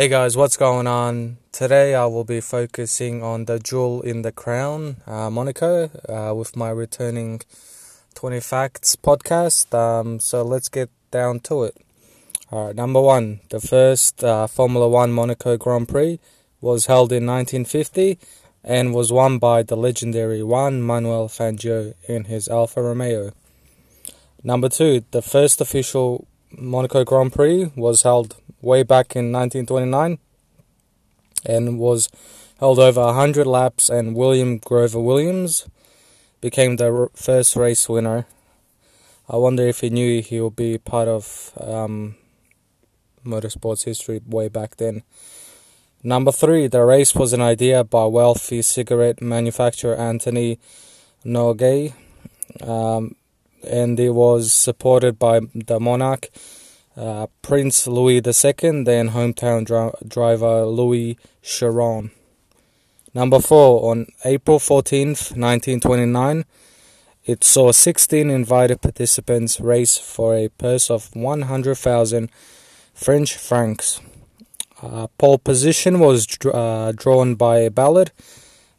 Hey guys, what's going on? Today I will be focusing on the Jewel in the Crown, uh, Monaco, uh, with my returning 20 Facts podcast. Um, so let's get down to it. Alright, number one, the first uh, Formula One Monaco Grand Prix was held in 1950 and was won by the legendary Juan Manuel Fangio in his Alfa Romeo. Number two, the first official Monaco Grand Prix was held way back in 1929 and was held over 100 laps and William Grover Williams became the first race winner. I wonder if he knew he would be part of um, motorsports history way back then. Number three, the race was an idea by wealthy cigarette manufacturer Anthony Noghès, um, and it was supported by the monarch uh, Prince Louis II, then hometown dri- driver Louis Chiron. Number four, on April 14th, 1929, it saw 16 invited participants race for a purse of 100,000 French francs. Uh, pole position was uh, drawn by Ballard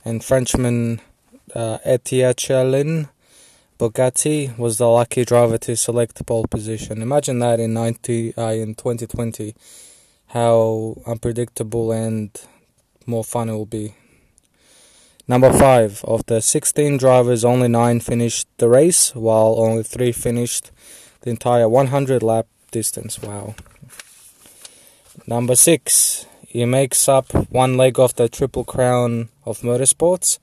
and Frenchman uh, Etienne Bugatti was the lucky driver to select the pole position. Imagine that in 90 uh, in 2020, how unpredictable and more fun it will be. Number five of the 16 drivers, only nine finished the race, while only three finished the entire 100 lap distance. Wow. Number six, he makes up one leg of the Triple Crown of Motorsports,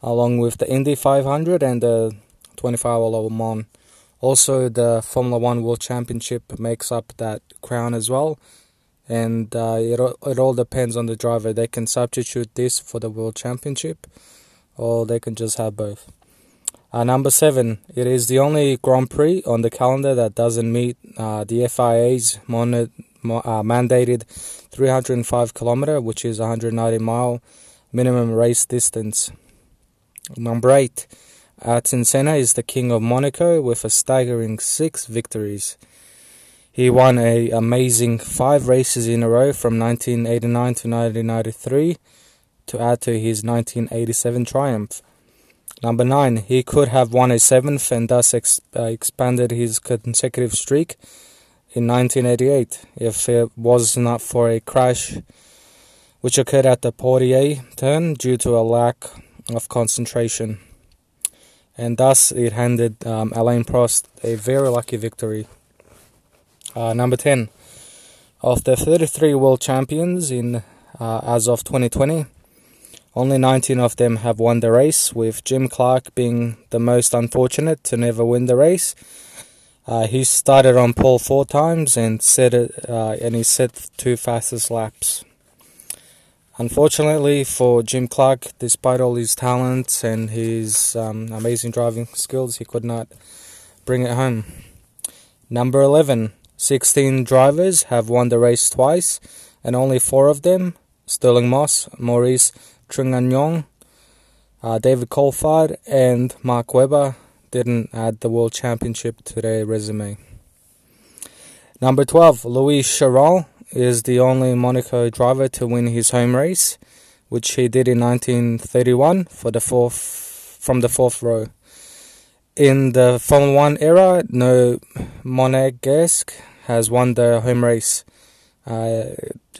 along with the Indy 500 and the 24 hour Le. Also, the Formula One World Championship makes up that crown as well, and uh, it it all depends on the driver. They can substitute this for the World Championship, or they can just have both. Uh, number seven, it is the only Grand Prix on the calendar that doesn't meet uh, the FIA's mon- uh, mandated 305 kilometer, which is 190 mile minimum race distance. Number eight, Ayrton Senna is the king of Monaco with a staggering six victories. He won a amazing five races in a row from 1989 to 1993 to add to his 1987 triumph. Number nine, he could have won a seventh and thus ex- uh, expanded his consecutive streak in 1988 if it was not for a crash which occurred at the Portier turn due to a lack of concentration and thus it handed um, Alain Prost a very lucky victory. Uh, number 10. Of the 33 world champions in uh, as of 2020, only 19 of them have won the race, with Jim Clark being the most unfortunate to never win the race. Uh, he started on pole four times and set it, uh, and he set two fastest laps. Unfortunately for Jim Clark, despite all his talents and his um, amazing driving skills, he could not bring it home. Number 11 16 drivers have won the race twice, and only four of them Stirling Moss, Maurice Trintignant, uh, David Coulthard, and Mark Webber didn't add the World Championship to their resume. Number 12 Louis Chiron is the only Monaco driver to win his home race, which he did in 1931 for the fourth from the fourth row. In the Formula One era, no Monegasque has won the home race. Uh,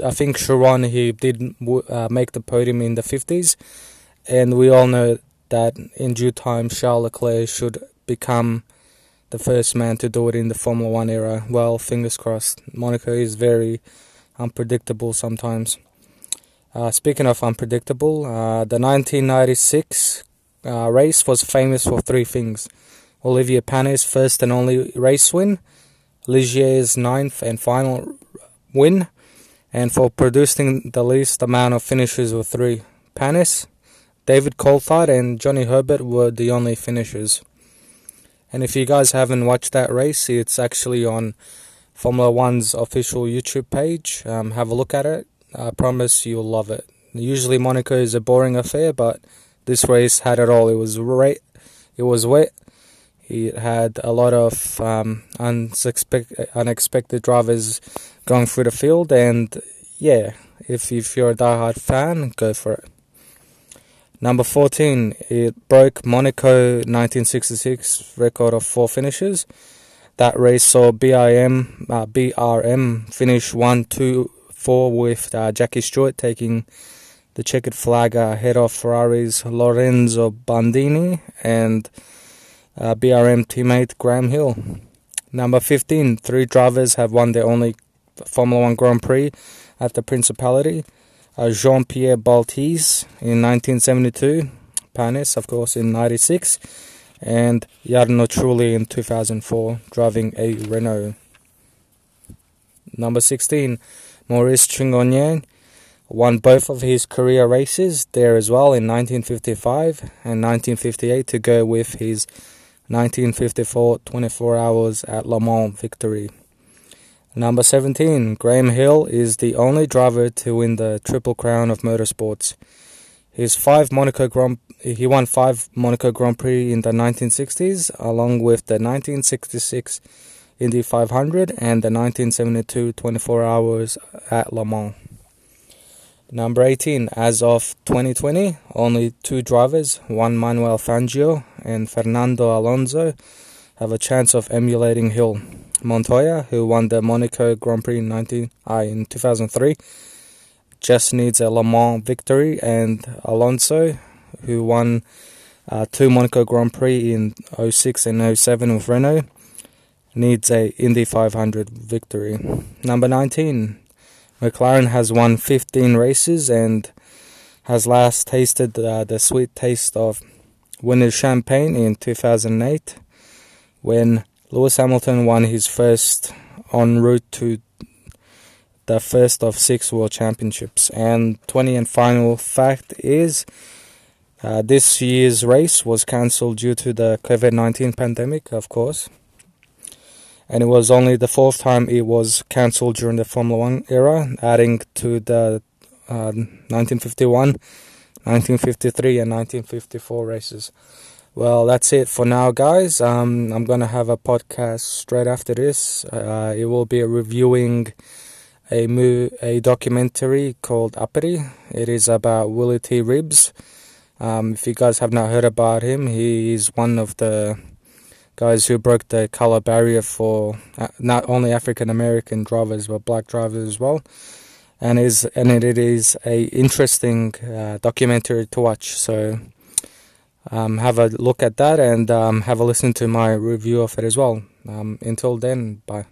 I think Chiron he did uh, make the podium in the 50s, and we all know that in due time Charles Leclerc should become the first man to do it in the Formula One era. Well, fingers crossed. Monaco is very unpredictable sometimes. Uh, speaking of unpredictable, uh, the 1996 uh, race was famous for three things Olivier Panis' first and only race win, Ligier's ninth and final win, and for producing the least amount of finishes with three. Panis, David Coulthard, and Johnny Herbert were the only finishers. And if you guys haven't watched that race, it's actually on Formula One's official YouTube page. Um, have a look at it. I promise you'll love it. Usually Monaco is a boring affair, but this race had it all. It was right. It was wet. It had a lot of um, unexpected, unexpected drivers going through the field, and yeah, If if you're a diehard fan, go for it. Number 14, it broke Monaco 1966 record of four finishes. That race saw BIM, uh, BRM finish 1 2 4 with uh, Jackie Stewart taking the checkered flag ahead of Ferrari's Lorenzo Bandini and uh, BRM teammate Graham Hill. Number 15, three drivers have won their only Formula One Grand Prix at the Principality. Uh, Jean Pierre Beltoise in 1972, Panis, of course, in 96, and Jarno Trulli in 2004, driving a Renault. Number 16, Maurice Trintignant won both of his career races there as well in 1955 and 1958 to go with his 1954 24 hours at Le Mans victory. Number 17, Graham Hill is the only driver to win the Triple Crown of Motorsports. His five Monaco Grand he won five Monaco Grand Prix in the 1960s, along with the 1966 Indy 500 and the 1972 24 hours at Le Mans. Number 18, as of 2020, only two drivers, Juan Manuel Fangio and Fernando Alonso, have a chance of emulating Hill. Montoya, who won the Monaco Grand Prix in, 19, uh, in 2003, just needs a Le Mans victory, and Alonso, who won uh, two Monaco Grand Prix in 06 and 07 with Renault, needs a Indy 500 victory. Number 19, McLaren has won 15 races and has last tasted uh, the sweet taste of winner's champagne in 2008 when Lewis Hamilton won his first en route to the first of six world championships. And 20 and final fact is uh, this year's race was cancelled due to the COVID 19 pandemic, of course and it was only the fourth time it was cancelled during the Formula One era, adding to the uh, 1951, 1953, and 1954 races. Well, that's it for now, guys. Um, I'm gonna have a podcast straight after this. Uh, it will be reviewing a mo- a documentary called Uppity. It is about Willy T. Ribbs. Um, if you guys have not heard about him, he is one of the guys who broke the color barrier for uh, not only African American drivers but black drivers as well. And is and it is a interesting uh, documentary to watch. So um, have a look at that and um, have a listen to my review of it as well. Um, until then, bye.